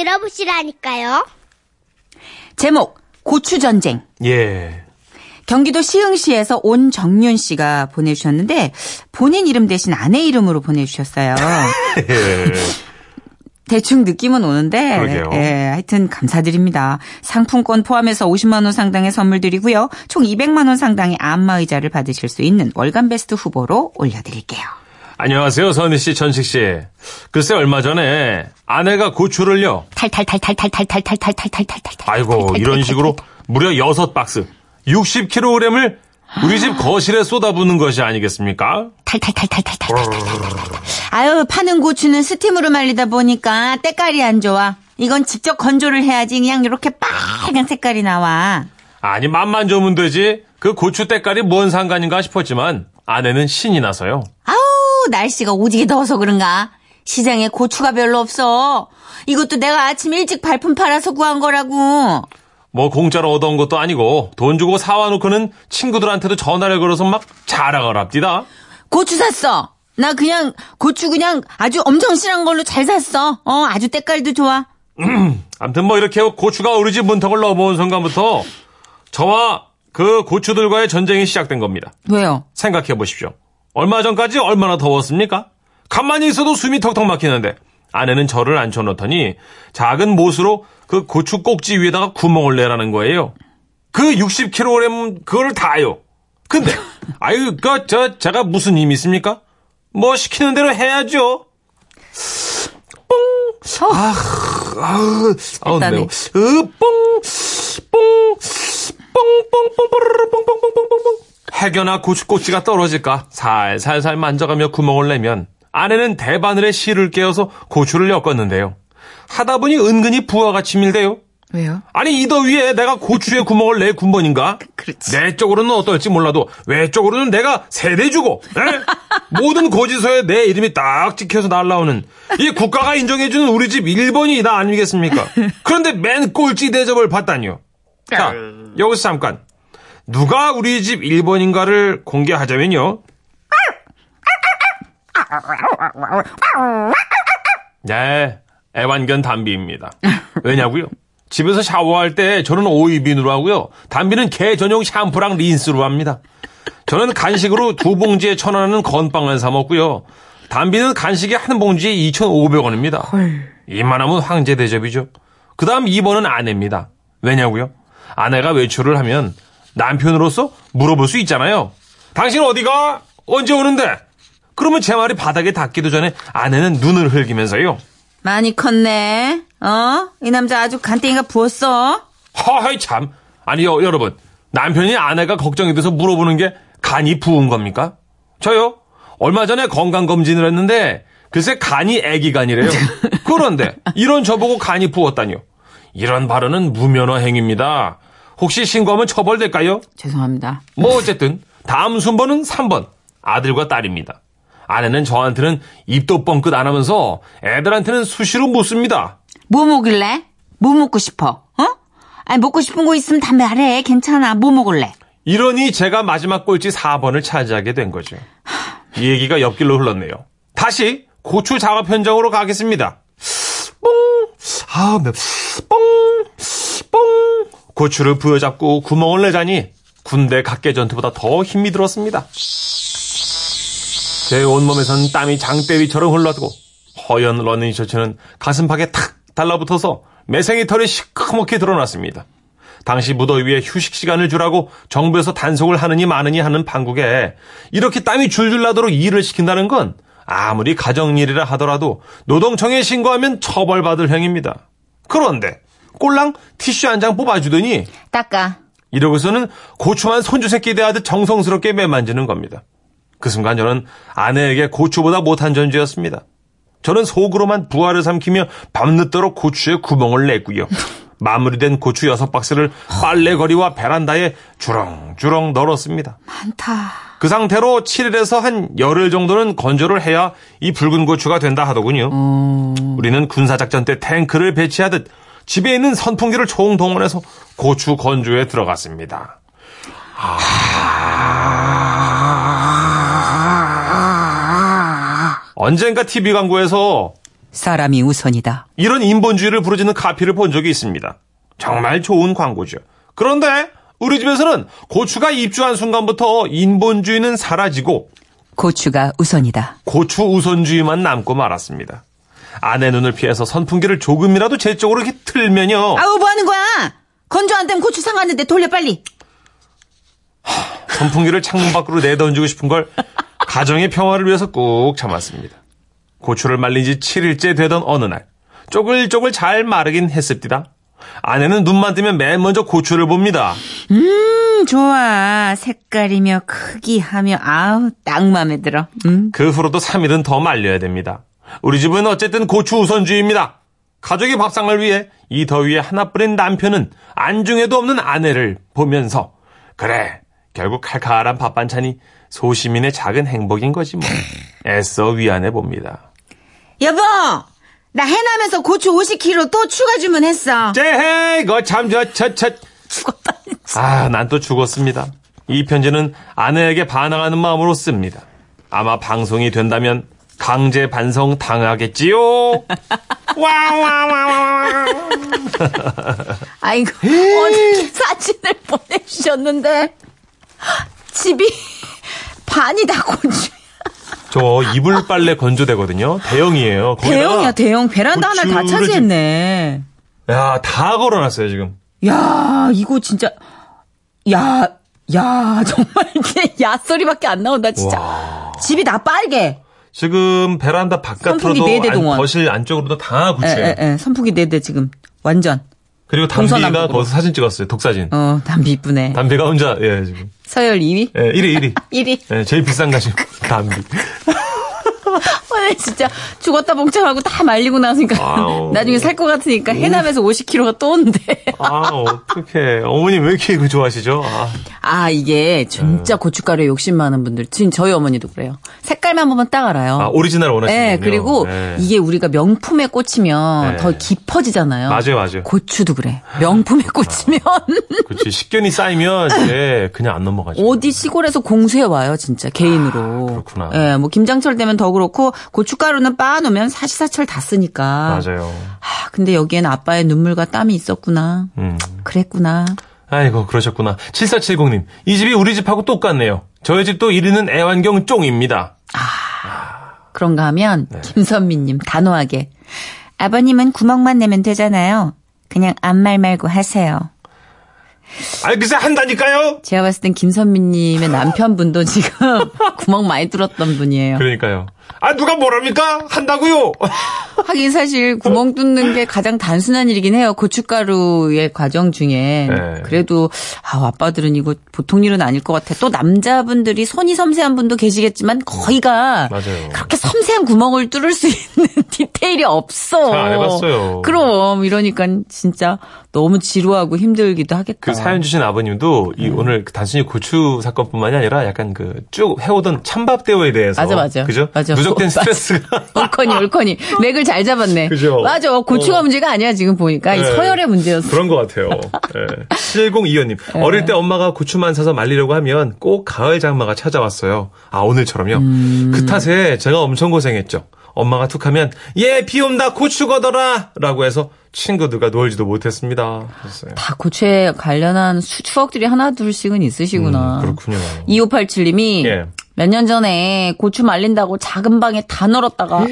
들어보시라니까요. 제목 고추 전쟁. 예. 경기도 시흥시에서 온정윤 씨가 보내주셨는데 본인 이름 대신 아내 이름으로 보내주셨어요. 예. 대충 느낌은 오는데 그러게요. 예, 하여튼 감사드립니다. 상품권 포함해서 50만 원 상당의 선물 드리고요. 총 200만 원 상당의 안마 의자를 받으실 수 있는 월간 베스트 후보로 올려 드릴게요. 안녕하세요, 선희 씨, 전식 씨. 글쎄, 얼마 전에 아내가 고추를요. 탈탈탈탈탈탈탈탈탈탈탈탈탈. 아이고, 이런 식으로 무려 6박스, 60kg을 우리 집 거실에 쏟아붓는 것이 아니겠습니까? 탈탈탈탈탈탈탈탈탈. 아유 파는 고추는 스팀으로 말리다 보니까 때깔이 안 좋아. 이건 직접 건조를 해야지 그냥 이렇게 빨간 색깔이 나와. 아니, 맛만 좋으면 되지. 그 고추 때깔이 뭔 상관인가 싶었지만, 아내는 신이 나서요. 아우 날씨가 오지게 더워서 그런가. 시장에 고추가 별로 없어. 이것도 내가 아침 일찍 발품 팔아서 구한 거라고. 뭐 공짜로 얻어온 것도 아니고 돈 주고 사와놓고는 친구들한테도 전화를 걸어서 막 자랑을 합디다. 고추 샀어. 나 그냥 고추 그냥 아주 엄청 실한 걸로 잘 샀어. 어 아주 때깔도 좋아. 아무튼 뭐 이렇게 고추가 우리 집 문턱을 넘어온 순간부터 저와 그 고추들과의 전쟁이 시작된 겁니다. 왜요? 생각해 보십시오. 얼마 전까지 얼마나 더웠습니까? 가만히 있어도 숨이 턱턱 막히는데 아내는 저를 앉혀놓더니 작은 못으로 그 고추 꼭지 위에다가 구멍을 내라는 거예요. 그 60kg 그걸 다요. 근데 아유 그저 제가 무슨 힘이 있습니까? 뭐 시키는 대로 해야죠. 어, 아우 일단은. 매워. 으, 뽕, 뽕, 뽕 뽕 뽕 뽕 뽕 뽕 뽕 뽕 뽕. 해겨나 고추꼬치가 떨어질까 살살살 만져가며 구멍을 내면 아내는 대바늘에 실을 깨어서 고추를 엮었는데요. 하다 보니 은근히 부하가 치밀대요. 왜요? 아니 이 더위에 내가 고추에 구멍을 내 군번인가? 그렇지. 내 쪽으로는 어떨지 몰라도 외 쪽으로는 내가 세대 주고 에? 모든 고지서에 내 이름이 딱 찍혀서 날라오는 이 국가가 인정해주는 우리 집 1번이 나 아니겠습니까? 그런데 맨 꼴찌 대접을 받다니요. 자 여기서 잠깐 누가 우리 집 1번인가를 공개하자면요. 네, 애완견 담비입니다. 왜냐고요? 집에서 샤워할 때 저는 오이비누로 하고요. 담비는 개 전용 샴푸랑 린스로 합니다. 저는 간식으로 두 봉지에 천 원하는 건빵을 사 먹고요. 담비는 간식이 한 봉지에 2,500원입니다. 이만하면 황제 대접이죠. 그 다음 2번은 아내입니다. 왜냐고요? 아내가 외출을 하면 남편으로서 물어볼 수 있잖아요. 당신 어디가? 언제 오는데? 그러면 제 말이 바닥에 닿기도 전에 아내는 눈을 흘기면서요. 많이 컸네. 어? 이 남자 아주 간땡이가 부었어. 하하이 참. 아니요 여러분 남편이 아내가 걱정이 돼서 물어보는 게 간이 부은 겁니까? 저요 얼마 전에 건강 검진을 했는데 글쎄 간이 애기 간이래요. 그런데 이런 저보고 간이 부었다니요. 이런 발언은 무면허 행위입니다. 혹시 신고하면 처벌될까요? 죄송합니다. 뭐 어쨌든 다음 순번은 3번 아들과 딸입니다. 아내는 저한테는 입도 뻥끗 안 하면서 애들한테는 수시로 묻습니다. 뭐 먹을래? 뭐 먹고 싶어? 어? 아니 먹고 싶은 거 있으면 다 말해. 괜찮아. 뭐 먹을래? 이러니 제가 마지막 꼴찌 4번을 차지하게 된 거죠. 이 얘기가 옆길로 흘렀네요. 다시 고추 작업 현장으로 가겠습니다. 뽕! 아, 맵. 뽕! 뽕! 고추를 부여잡고 구멍을 내자니 군대 각개 전투보다 더 힘이 들었습니다. 제 온몸에선 땀이 장대비처럼 흐르고 허연 러닝 셔츠는 가슴팍에 탁 달라붙어서 매생이 털이 시커멓게 드러났습니다. 당시 무더위에 휴식 시간을 주라고 정부에서 단속을 하느니 마느니 하는 판국에 이렇게 땀이 줄줄 나도록 일을 시킨다는 건 아무리 가정일이라 하더라도 노동청에 신고하면 처벌받을 행위입니다. 그런데 꼴랑 티슈 한 장 뽑아주더니 닦아. 이러고서는 고추만 손주 새끼 대하듯 정성스럽게 매만지는 겁니다. 그 순간 저는 아내에게 고추보다 못한 존재였습니다. 저는 속으로만 부하를 삼키며 밤늦도록 고추에 구멍을 냈고요. 마무리된 고추 여섯 박스를 빨래거리와 베란다에 주렁주렁 널었습니다. 많다. 그 상태로 7일에서 한 열흘 정도는 건조를 해야 이 붉은 고추가 된다 하더군요. 우리는 군사작전 때 탱크를 배치하듯 집에 있는 선풍기를 총동원해서 고추 건조에 들어갔습니다. 언젠가 TV 광고에서 사람이 우선이다. 이런 인본주의를 부르짖는 카피를 본 적이 있습니다. 정말 좋은 광고죠. 그런데 우리 집에서는 고추가 입주한 순간부터 인본주의는 사라지고 고추가 우선이다. 고추 우선주의만 남고 말았습니다. 아내 눈을 피해서 선풍기를 조금이라도 제 쪽으로 이렇게 틀면요. 아우 뭐 하는 거야? 건조 안 되면 고추 상하는데 돌려 빨리. 선풍기를 창문 밖으로 내던지고 싶은 걸 가정의 평화를 위해서 꾹 참았습니다. 고추를 말린 지 7일째 되던 어느 날 쪼글쪼글 잘 마르긴 했습니다. 아내는 눈만 뜨면 맨 먼저 고추를 봅니다. 음 좋아. 색깔이며 크기하며 아우 딱 마음에 들어. 음. 그 후로도 3일은 더 말려야 됩니다. 우리 집은 어쨌든 고추 우선주의입니다. 가족의 밥상을 위해 이 더위에 하나뿐인 남편은 안중에도 없는 아내를 보면서 그래 결국 칼칼한 밥 반찬이 소시민의 작은 행복인 거지 뭐 애써 위안해 봅니다. 여보 나 해남에서 고추 50kg 또 추가 주문했어. 쟤 이거 참저저저 죽었다. 아, 난 또 죽었습니다. 이 편지는 아내에게 반항하는 마음으로 씁니다. 아마 방송이 된다면 강제 반성 당하겠지요. 와와와와. 아이고 어저께 사진을 보내주셨는데 집이 반이 다 고추. 저 이불 빨래 건조대거든요. 대형이에요. 대형이야 대형 베란다 하나를 다 차지했네. 야, 다 걸어놨어요 지금. 야 이거 진짜 야. 야, 정말 이제 야 소리밖에 안 나온다, 진짜. 와. 집이 다 빨개. 지금 베란다 바깥으로도 네대 안-. 거실 안쪽으로도 다 예, 고추예요. 예, 예. 선풍기 네대 지금. 완전. 그리고 담비가. 거기서 사진 찍었어요. 독사진. 어, 담비 이쁘네. 담비가 혼자 예 지금. 서열 2위? 예, 1위 1위. 1위. 예, 제일 비싼 가지 담비. 어, 진짜 죽었다 봉창하고 다 말리고 나서니까 아우. 나중에 살 것 같으니까 해남에서 50kg가 또 온대. 아, 어떡해. 어머님 왜 이렇게 좋아하시죠? 아, 아, 이게 진짜 고춧가루에 욕심 많은 분들. 지금 저희 어머니도 그래요. 색깔만 보면 딱 알아요. 아, 오리지널 원하시는군요. 네, 그리고 네. 이게 우리가 명품에 꽂히면 네. 더 깊어지잖아요. 맞아요, 맞아요. 고추도 그래. 명품에 꽂히면 그렇지. 식견이 쌓이면 이제 그냥 안 넘어가죠. 어디 시골에서 공수해 와요, 진짜 개인으로. 아, 그렇구나. 예, 뭐 김장철 되면 더 그렇고 고춧가루는 빻아놓으면 사시사철 다 쓰니까. 맞아요. 아, 근데 여기엔 아빠의 눈물과 땀이 있었구나. 음. 그랬구나. 아이고, 그러셨구나. 7470님. 이 집이 우리 집하고 똑같네요. 저희 집도 1위는 애완견 쫑입니다. 그런가 하면 네. 김선미님 단호하게 아버님은 구멍만 내면 되잖아요. 그냥 아무 말 말고 하세요. 아이, 글쎄, 한다니까요? 제가 봤을 땐 김선미님의 남편분도 지금 구멍 많이 뚫었던 분이에요. 그러니까요. 아, 누가 뭐랍니까? 한다고요? 하긴 사실 구멍 뚫는 게 가장 단순한 일이긴 해요. 고춧가루의 과정 중에. 네. 그래도 아 아빠들은 이거 보통 일은 아닐 것 같아. 또 남자분들이 손이 섬세한 분도 계시겠지만 거의가 맞아요. 그렇게 섬세한 구멍을 뚫을 수 있는 디테일이 없어. 잘 안 해봤어요. 그럼 이러니까 진짜 너무 지루하고 힘들기도 하겠다. 그 사연 주신 아버님도 이 오늘 단순히 고추 사건뿐만이 아니라 약간 그 쭉 해오던 찬밥대오에 대해서. 맞아, 맞아. 그죠? 맞아. 누적된 맞아. 스트레스가. 올커니 올커니 맥을 잘 잡았네. 그죠? 맞아. 고추가 어. 문제가 아니야 지금 보니까 이 네. 서열의 문제였어. 그런 것 같아요. 네. 7025님. 네. 어릴 때 엄마가 고추만 사서 말리려고 하면 꼭 가을 장마가 찾아왔어요. 아, 오늘처럼요. 음. 그 탓에 제가 엄청 고생했죠. 엄마가 툭 하면, 예, 비 온다, 고추 걷어라! 라고 해서 친구들과 놀지도 못했습니다. 하셨어요. 다 고추에 관련한 수- 추억들이 하나 둘씩은 있으시구나. 음, 그렇군요. 2587님이 예. 몇 년 전에 고추 말린다고 작은 방에 다 널었다가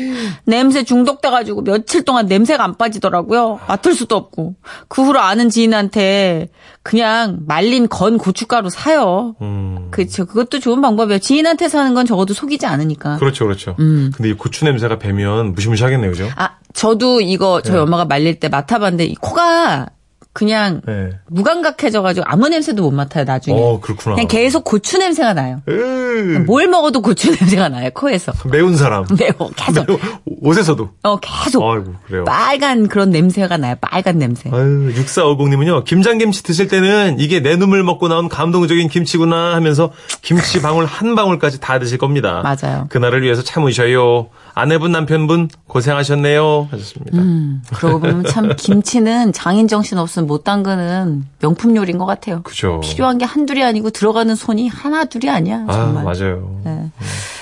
냄새 중독돼가지고 며칠 동안 냄새가 안 빠지더라고요. 맡을 수도 없고. 그 후로 아는 지인한테 그냥 말린 건 고춧가루 사요. 음, 그렇죠. 그것도 좋은 방법이에요. 지인한테 사는 건 적어도 속이지 않으니까. 그렇죠, 그렇죠. 음. 근데 이 고추 냄새가 배면 무시무시하겠네요, 그죠? 아, 저도 이거 저희 네. 엄마가 말릴 때 맡아봤는데 이 코가 그냥 네. 무감각해져가지고 아무 냄새도 못 맡아요 나중에. 어, 그렇구나. 그냥 계속 고추 냄새가 나요. 으, 뭘 먹어도 고추 냄새가 나요 코에서. 매운 사람. 매워 계속. 매우, 옷에서도. 어 계속 아이고, 그래요. 빨간 그런 냄새가 나요. 빨간 냄새. 아유, 6450님은요, 김장김치 드실 때는 이게 내 눈물 먹고 나온 감동적인 김치구나 하면서 김치 방울 한 방울까지 다 드실 겁니다. 맞아요. 그날을 위해서 참으셔요. 아내분, 남편분, 고생하셨네요. 하셨습니다. 음, 그러고 보면 참 김치는 장인 정신 없으면 못 담그는 명품 요리인 것 같아요. 그죠. 필요한 게 한둘이 아니고 들어가는 손이 하나 둘이 아니야 아, 정말. 맞아요. 네.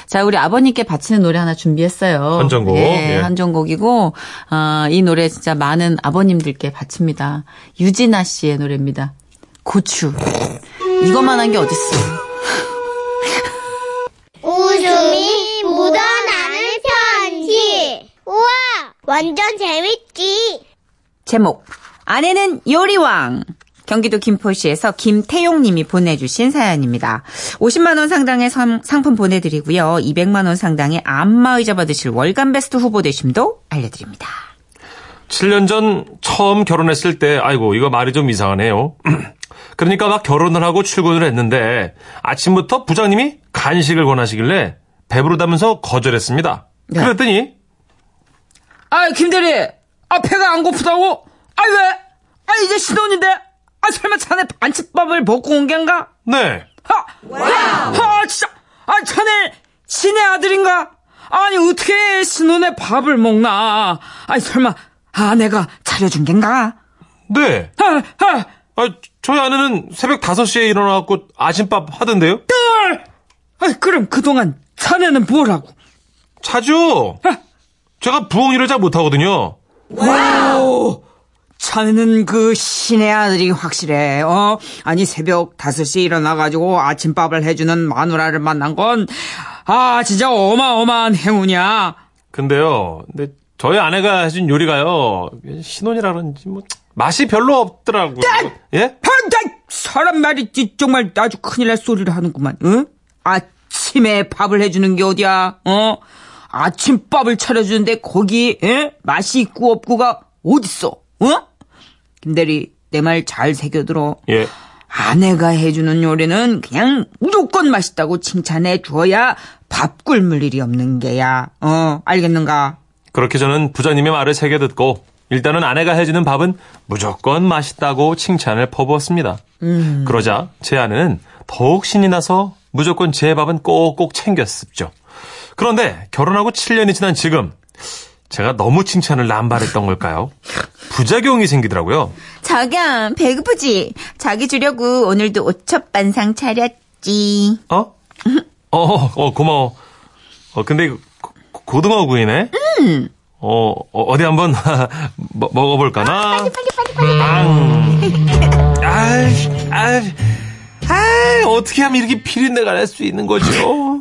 자, 우리 아버님께 바치는 노래 하나 준비했어요. 한정곡. 예, 예. 한정곡이고, 아, 이 노래 진짜 많은 아버님들께 바칩니다. 유진아 씨의 노래입니다. 고추. 이것만 한 게 어딨어. 웃음이. 우와, 완전 재밌지. 제목 아내는 요리왕 경기도 김포시에서 김태용 님이 보내주신 사연입니다. 50만 원 상당의 상, 상품 보내드리고요. 200만 원 상당의 안마의자 받으실 월간 베스트 후보 되심도 알려드립니다. 7년 전 처음 결혼했을 때, 아이고, 이거 말이 좀 이상하네요. 그러니까 막 결혼을 하고 출근을 했는데, 아침부터 부장님이 간식을 권하시길래 배부르다면서 거절했습니다. 네. 그랬더니, 아 김대리 아 배가 안 고프다고? 아 왜? 아 이제 신혼인데 아 설마 자네 반찬밥을 먹고 온 게인가? 네. 하! 아 진짜 아 자네 신의 아들인가? 아니 어떻게 신혼에 밥을 먹나? 아니 설마 아내가 차려준 겐가? 네. 아, 아, 아, 저희 아내는 새벽 5시에 일어나갖고 아침밥 하던데요? 딸! 아, 그럼 그동안 자네는 뭐라고? 자주! 제가 일을 잘 못하거든요. 오, 자네는 그 신의 아들이 확실해. 어? 아니 새벽 5시 일어나가지고 아침밥을 해주는 마누라를 만난 건, 아 진짜 어마어마한 행운이야. 근데요, 근데 저희 아내가 해준 요리가요, 신혼이라 그런지 뭐, 맛이 별로 없더라고요. 예? 아, 나 사람 말이 지- 정말 아주 큰일 날 소리를 하는구만. 응? 아침에 밥을 해주는 게 어디야? 어? 아침밥을 차려주는데 거기 에? 맛이 있고 없고가 어딨어? 어? 김대리 내 말 잘 새겨들어. 예. 아내가 해주는 요리는 그냥 무조건 맛있다고 칭찬해 주어야 밥 굶을 일이 없는 게야. 어, 알겠는가? 그렇게 저는 부장님의 말을 새겨 듣고, 일단은 아내가 해주는 밥은 무조건 맛있다고 칭찬을 퍼부었습니다. 그러자 제 아내는 더욱 신이 나서 무조건 제 밥은 꼭꼭 챙겼었죠. 그런데 결혼하고 7년이 지난 지금, 제가 너무 칭찬을 남발했던 걸까요? 부작용이 생기더라고요. 자기야 배고프지? 자기 주려고 오늘도 오첩 반상 차렸지. 어? 어, 어, 고마워. 어, 근데 고- 고등어 구이네? 어, 어, 어 디 한번 먹- 먹어볼까나? 빨리, 빨리, 빨리, 빨리. 아이, 아이, 아이, 어떻게 하면 이렇게 비린내가 날 수 있는 거죠?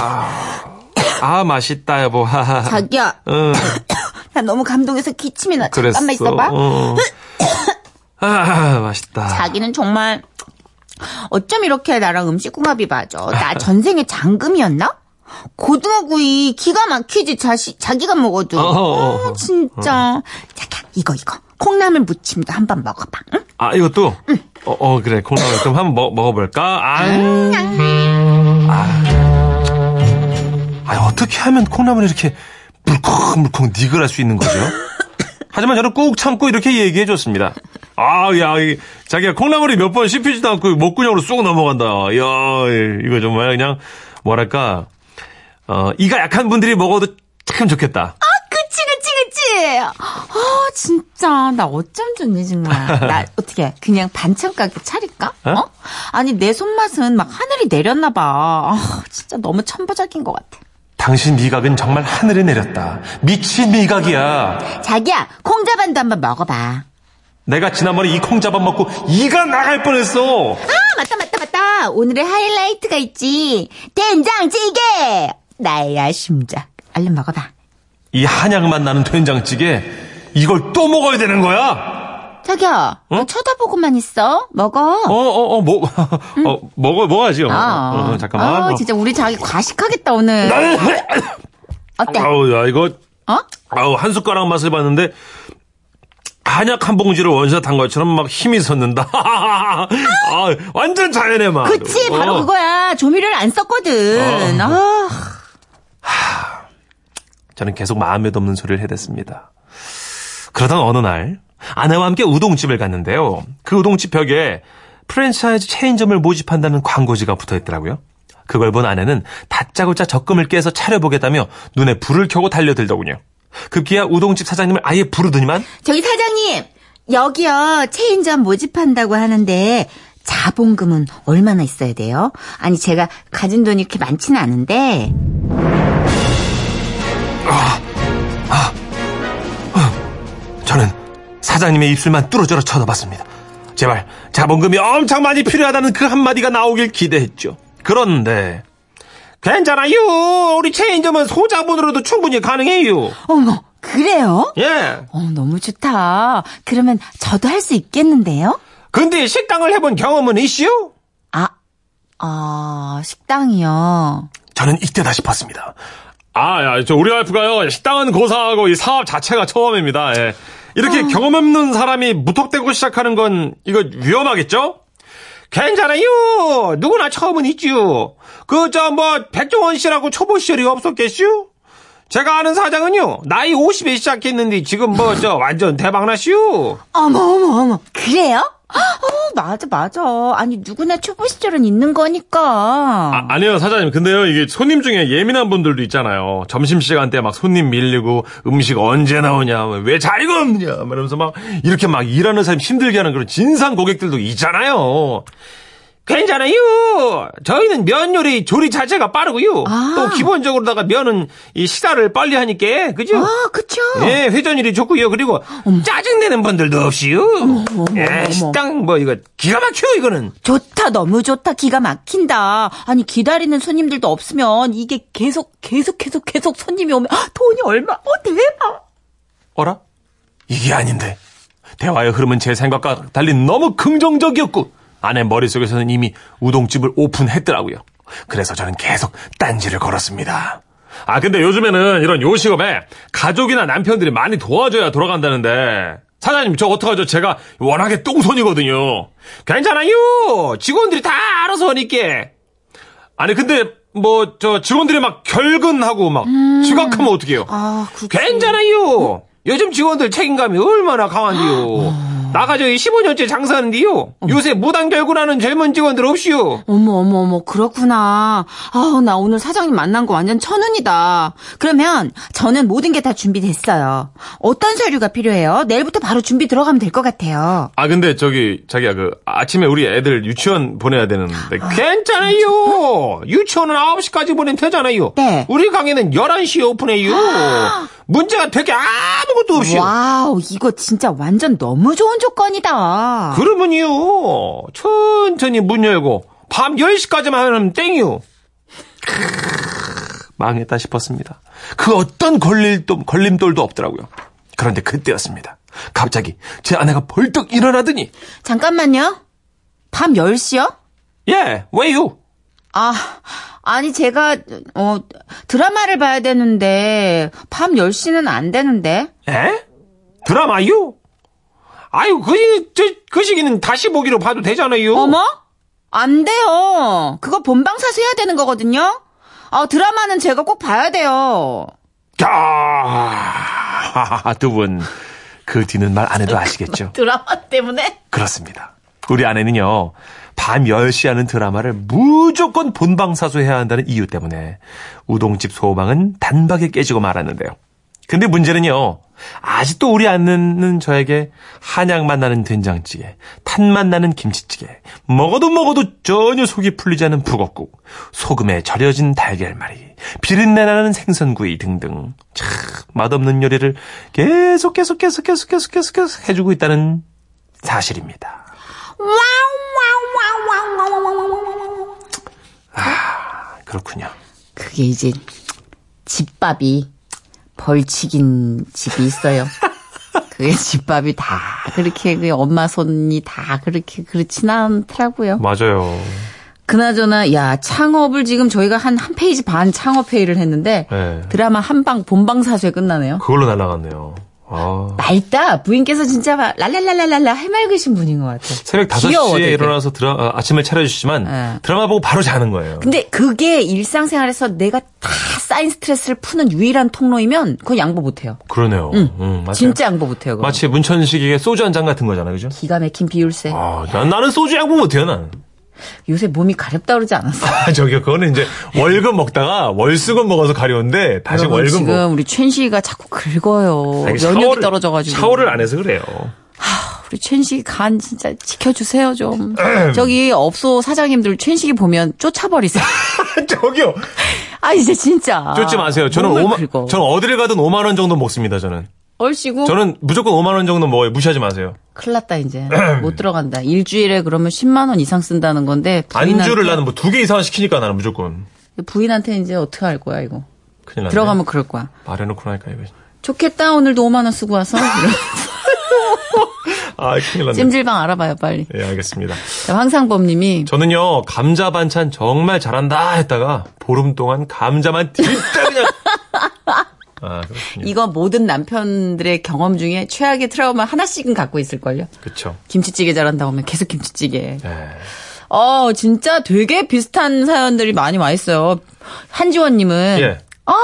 아, 아, 맛있다, 여보. 자기야 응, 나 너무 감동해서 기침이 나. 그랬어. 잠깐만 있어봐. 어. 아, 맛있다. 자기는 정말 어쩜 이렇게 나랑 음식 궁합이 맞아. 나 전생에 장금이었나? 고등어 구이 기가 막히지 자시, 자기가 먹어도. 어, 어, 어. 아, 진짜. 자기야 이거 이거 콩나물 무침도 한번 먹어봐. 응? 아, 이것도? 어, 어, 그래. 콩나물 좀 한번 먹, 먹어볼까? 아, 아, 아, 어떻게 하면 콩나물이 이렇게 물컹물컹 니글할 수 있는 거죠? 하지만 저는 꾹 참고 이렇게 얘기해 줬습니다. 아, 야, 이, 자기가 콩나물이 몇 번 씹히지도 않고 목구멍으로 쑥 넘어간다. 야, 이거 정말 그냥, 뭐랄까, 어, 이가 약한 분들이 먹어도 참 좋겠다. 그치 그치 그치. 아 진짜 나 어쩜 좋니 정말. 나 어떻게 그냥 반찬 가게 차릴까? 어? 어? 아니 내 손맛은 막 하늘이 내렸나 봐. 아 진짜 너무 천부적인 것 같아. 당신 미각은 정말 하늘에 내렸다. 미친 미각이야. 자기야 콩자반도 한번 먹어봐. 내가 지난번에 이 콩자반 먹고 이가 나갈 뻔했어. 아 맞다 맞다 맞다. 오늘의 하이라이트가 있지. 된장찌개. 나야 심작. 얼른 먹어봐. 이 한약만 나는 된장찌개 이걸 또 먹어야 되는 거야? 자기야 너 쳐다보고만 있어. 먹어. 어 어 어 뭐 어, 먹어 먹어야지요. 아, 어, 어, 잠깐만. 아, 어. 진짜 우리 자기 과식하겠다 오늘. 어때? 아우 야 이거 어? 아우 한 숟가락 맛을 봤는데 한약 한 봉지를 원샷 한 것처럼 막 힘이 솟는다. 아, 완전 자연의 맛. 그치, 바로 어. 그거야. 조미료를 안 썼거든. 아, 저는 계속 마음에도 없는 소리를 해댔습니다. 그러던 어느 날 아내와 함께 우동집을 갔는데요. 그 우동집 벽에 프랜차이즈 체인점을 모집한다는 광고지가 붙어 있더라고요. 그걸 본 아내는 다짜고짜 적금을 깨서 차려보겠다며 눈에 불을 켜고 달려들더군요. 급기야 우동집 사장님을 아예 부르더니만 저기 사장님, 여기요, 체인점 모집한다고 하는데, 자본금은 얼마나 있어야 돼요? 아니, 제가 가진 돈이 그렇게 많지는 않은데. 저 사장님의 입술만 뚫어져라 쳐다봤습니다. 제발 자본금이 엄청 많이 필요하다는 그 한마디가 나오길 기대했죠. 그런데 괜찮아요. 우리 체인점은 소자본으로도 충분히 가능해요. 어머, 그래요? 예. 어, 너무 좋다. 그러면 저도 할 수 있겠는데요? 근데 식당을 해본 경험은 있시요? 아, 아, 식당이요. 저는 이때다 싶었습니다. 아, 야, 저 우리 와이프가요 식당은 고사하고 이 사업 자체가 처음입니다. 예. 이렇게 경험 없는 사람이 무턱대고 시작하는 건 이거 위험하겠죠? 괜찮아요. 누구나 처음은 있지요. 그 저 뭐 백종원 씨라고 초보 시절이 없었겠슈? 제가 아는 사장은요 나이 50에 시작했는데 지금 뭐 저 완전 대박나시오. 어머, 어머, 어머. 그래요? 어, 맞아, 맞아. 아니, 누구나 초보 시절은 있는 거니까. 아, 아니요, 사장님. 근데요, 이게 손님 중에 예민한 분들도 있잖아요. 점심시간 때 막 손님 밀리고 음식 언제 나오냐, 왜 없냐, 막 이러면서 막 이렇게 막 일하는 사람 힘들게 하는 그런 진상 고객들도 있잖아요. 괜찮아요. 저희는 면 요리 조리 자체가 빠르고요. 아. 또 기본적으로다가 면은 이 식사를 빨리 하니까, 그죠? 아, 그쵸? 예, 회전율이 좋고요. 그리고 짜증내는 분들도 없이요. 예, 식당 뭐 이거 기가 막혀 이거는. 좋다, 너무 좋다, 기가 막힌다. 아니, 기다리는 손님들도 없으면 이게 계속, 계속, 계속, 계속 손님이 오면 아, 돈이 얼마, 어, 대박. 어라? 이게 아닌데. 대화의 흐름은 제 생각과 달리 너무 긍정적이었고, 아내 머릿속에서는 이미 우동집을 오픈했더라고요. 그래서 저는 계속 딴지를 걸었습니다. 아, 근데 요즘에는 이런 요식업에 가족이나 남편들이 많이 도와줘야 돌아간다는데, 사장님, 저 어떡하죠? 제가 워낙에 똥손이거든요. 괜찮아요! 직원들이 다 알아서 하니까. 아니, 근데, 뭐, 저 직원들이 막 결근하고 막, 지각하면 어떡해요? 아, 그 괜찮아요. 요즘 직원들 책임감이 얼마나 강한데요. 나가 저기 15년째 장사하는데요. 요새 무단 결근하는 젊은 직원들 없이요. 어머, 어머, 어머, 그렇구나. 아우, 나 오늘 사장님 만난 거 완전 천운이다. 그러면 저는 모든 게 다 준비됐어요. 어떤 서류가 필요해요? 내일부터 바로 준비 들어가면 될 것 같아요. 아 근데 저기 자기야 그 아침에 우리 애들 유치원 보내야 되는데 괜찮아요. 유치원은 9시까지 보내면 되잖아요. 네. 우리 가게는 11시에 오픈해요. 문제가 되게 아무것도 없이요. 와우, 이거 진짜 완전 너무 좋은 조건이다. 그러면요. 천천히 문 열고 밤 10시까지만 하면 땡이요. 망했다 싶었습니다. 그 어떤 걸릴도, 걸림돌도 없더라고요. 그런데 그때였습니다. 갑자기 제 아내가 벌떡 일어나더니 잠깐만요. 밤 10시요? 예, 왜요? 아, 아니, 제가, 어, 드라마를 봐야 되는데, 밤 10시는 안 되는데. 에? 드라마요? 아유, 그, 저, 그 시기는 다시 보기로 봐도 되잖아요. 어머? 안 돼요. 그거 본방 사수 해야 되는 거거든요? 아, 드라마는 제가 꼭 봐야 돼요. 야, 두 분. 그 뒤는 말 안 해도 아시겠죠? 드라마 때문에? 그렇습니다. 우리 아내는요, 밤 10시 하는 드라마를 무조건 본방사수해야 한다는 이유 때문에 우동집 소망은 단박에 깨지고 말았는데요. 근데 문제는요, 아직도 우리 아내는 저에게 한약맛 나는 된장찌개, 탄맛 나는 김치찌개, 먹어도 먹어도 전혀 속이 풀리지 않은 북엇국, 소금에 절여진 달걀말이, 비린내 나는 생선구이 등등, 참, 맛없는 요리를 계속 계속 계속 계속 계속 계속 계속 해주고 있다는 사실입니다. 아, 그렇군요. 그게 이제, 집밥이 벌칙인 집이 있어요. 그게 집밥이 다 그렇게 그 엄마 손이 다 그렇게 그렇진 않더라고요. 맞아요. 그나저나 야 창업을 지금 저희가 한 한 페이지 반 창업 회의를 했는데 네. 드라마 한방 본방 사수에 끝나네요. 그걸로 날아갔네요. 아. 맑다 부인께서 진짜 막 랄랄랄랄랄라 해맑으신 분인 것 같아. 새벽 5시에 귀여워. 일어나서 드라, 아, 아침을 차려주시지만 네. 드라마 보고 바로 자는 거예요. 근데 그게 일상생활에서 내가 다 쌓인 스트레스를 푸는 유일한 통로이면 그건 양보 못해요. 그러네요. 음, 맞아요. 진짜 양보 못해요. 마치 문천식에게 소주 한 잔 같은 거잖아요. 그죠? 기가 막힌 비율세. 아, 난, 나는 소주 양보 못해요, 난. 요새 몸이 가렵다 그러지 않았어? 아, 저기요, 그거는 이제 월급 먹다가 월수금 먹어서 가려운데 다시 월급 지금 먹 우리 첸 씨가 자꾸 긁어요. 아니, 면역이 샤워를- 떨어져가지고. 샤워를 안 해서 그래요. 우리 최식이 간 진짜 지켜주세요 좀. 저기 업소 사장님들 최식이 보면 쫓아버리세요. 저기요. 아 이제 진짜. 쫓지 마세요. 저는 몸을 5만, 긁어. 저는 어디를 가든 5만 원 정도 먹습니다, 저는. 얼씨구. 저는 무조건 5만 원 정도 먹어요. 무시하지 마세요. 큰일 났다 이제. 못 들어간다. 일주일에 그러면 10만 원 이상 쓴다는 건데 부인한테, 안주를 나는 뭐 두 개 이상 시키니까 나는 무조건. 부인한테 이제 어떻게 할 거야 이거. 큰일 났네. 들어가면 그럴 거야. 말해놓고 나니까 이거. 좋겠다 오늘도 5만 원 쓰고 와서 아, 큰일 났네. 찜질방 알아봐요 빨리. 예, 알겠습니다. 황상범님이 저는요, 감자 반찬 정말 잘한다 했다가 보름 동안 감자만 진짜 그냥. 아, 그렇군요. 이거 모든 남편들의 경험 중에 최악의 트라우마 하나씩은 갖고 있을걸요. 그쵸. 김치찌개 잘한다고 하면 계속 김치찌개. 예. 어, 진짜 되게 비슷한 사연들이 많이 와 있어요. 한지원님은. 예. 아,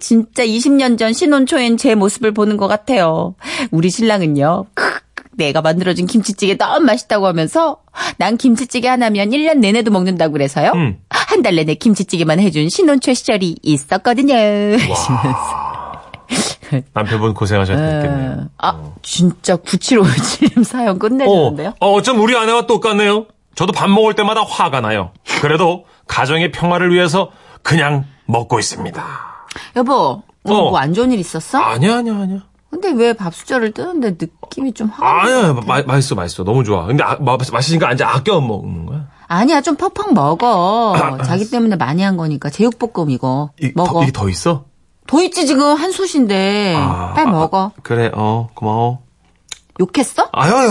진짜 20년 전 신혼 초엔 제 모습을 보는 것 같아요. 우리 신랑은요. 크으, 내가 만들어준 김치찌개 너무 맛있다고 하면서 난 김치찌개 하나면 1년 내내도 먹는다고 그래서요. 음. 한달 내내 김치찌개만 해준 신혼초 시절이 있었거든요. 하시면서. 남편분 고생하셨겠네요. 아, 진짜 9757님 사연 어, 끝내주는데요. 어, 어쩜 우리 아내와 똑같네요. 저도 밥 먹을 때마다 화가 나요. 그래도 가정의 평화를 위해서 그냥 먹고 있습니다. 여보, 오늘 어. 뭐안 좋은 일 있었어? 아니야, 아니야, 아니야. 근데 왜밥 숫자를 뜨는데 느낌이 좀 화가 아니야? 마- 맛있어, 맛있어. 너무 좋아. 근데 아, 마, 맛있으니까 이제 아껴 먹는 거야. 아니야, 좀 퍽퍽 먹어. 자기 때문에 많이 한 거니까. 제육볶음 이거. 이, 먹어. 더, 이게 더 있어? 더 있지, 지금 한 솥인데. 아, 빨리 아, 먹어. 그래, 어, 고마워. 욕했어? 아유, 아유.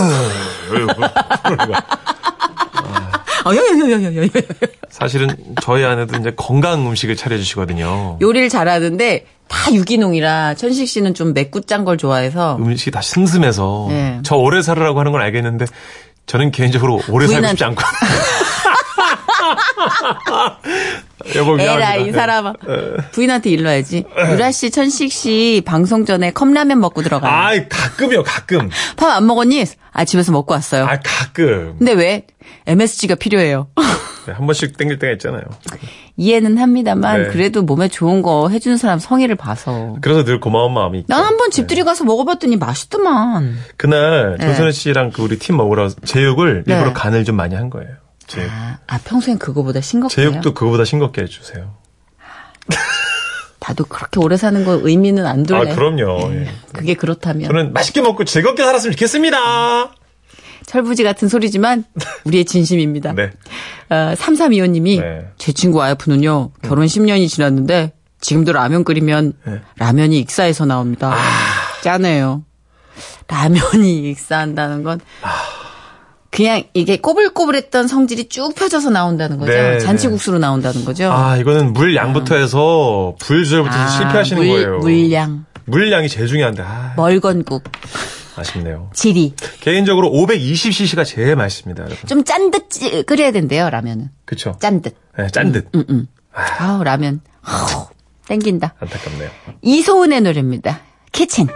어. 사실은 저희 아내도 이제 건강 음식을 차려주시거든요. 요리를 잘하는데 다 유기농이라 천식 씨는 좀 맵고 짠 걸 좋아해서 음식이 다 슴슴해서 네. 저 오래 살으라고 하는 건 알겠는데 저는 개인적으로 오래 살고 싶지 않고. 여보 에라 미안합니다. 이 사람아 부인한테 일러야지 유라 씨 천식 씨 방송 전에 컵라면 먹고 들어가요 아, 가끔이요, 가끔. 밥 안 먹었니? 아 집에서 먹고 왔어요 아, 가끔. 근데 왜 MSG가 필요해요 네, 한 번씩 땡길 때가 있잖아요. 이해는 합니다만 네. 그래도 몸에 좋은 거 해주는 사람 성의를 봐서 그래서 늘 고마운 마음이. 난 한 번 집들이 가서 먹어봤더니 맛있더만 그날 네. 조선우 씨랑 그 우리 팀 먹으러 제육을 네. 일부러 간을 좀 많이 한 거예요. 제육. 아, 아, 평소엔 그거보다 싱겁게요 제육도 그거보다 싱겁게 해주세요. 나도 그렇게 오래 사는 거 의미는 안 아, 둘래 그럼요. 예. 그게 그렇다면 저는 맛있게 먹고 즐겁게 살았으면 좋겠습니다. 철부지 같은 소리지만 우리의 진심입니다 네. 어, 3325님이 네. 제 친구 와이프는요 결혼 10년이 지났는데 지금도 라면 끓이면 네. 라면이 익사해서 나옵니다. 아. 짜네요. 라면이 익사한다는 건 그냥 이게 꼬불꼬불했던 성질이 쭉 펴져서 나온다는 거죠. 네, 잔치국수로 나온다는 거죠. 아, 이거는 물 양부터 해서 불 조절부터 해서 아, 실패하시는 물, 거예요. 물량, 물량이 제일 중요한데, 아, 멀건국, 아쉽네요. 지리. 개인적으로 520cc가 제일 맛있습니다, 여러분. 좀 짠 듯 끓여야 된대요, 라면은. 그쵸? 짠 듯. 네, 짠 듯. 음, 음. 아우, 라면. 아우, 땡긴다. 안타깝네요. 이소은의 노래입니다. 키친.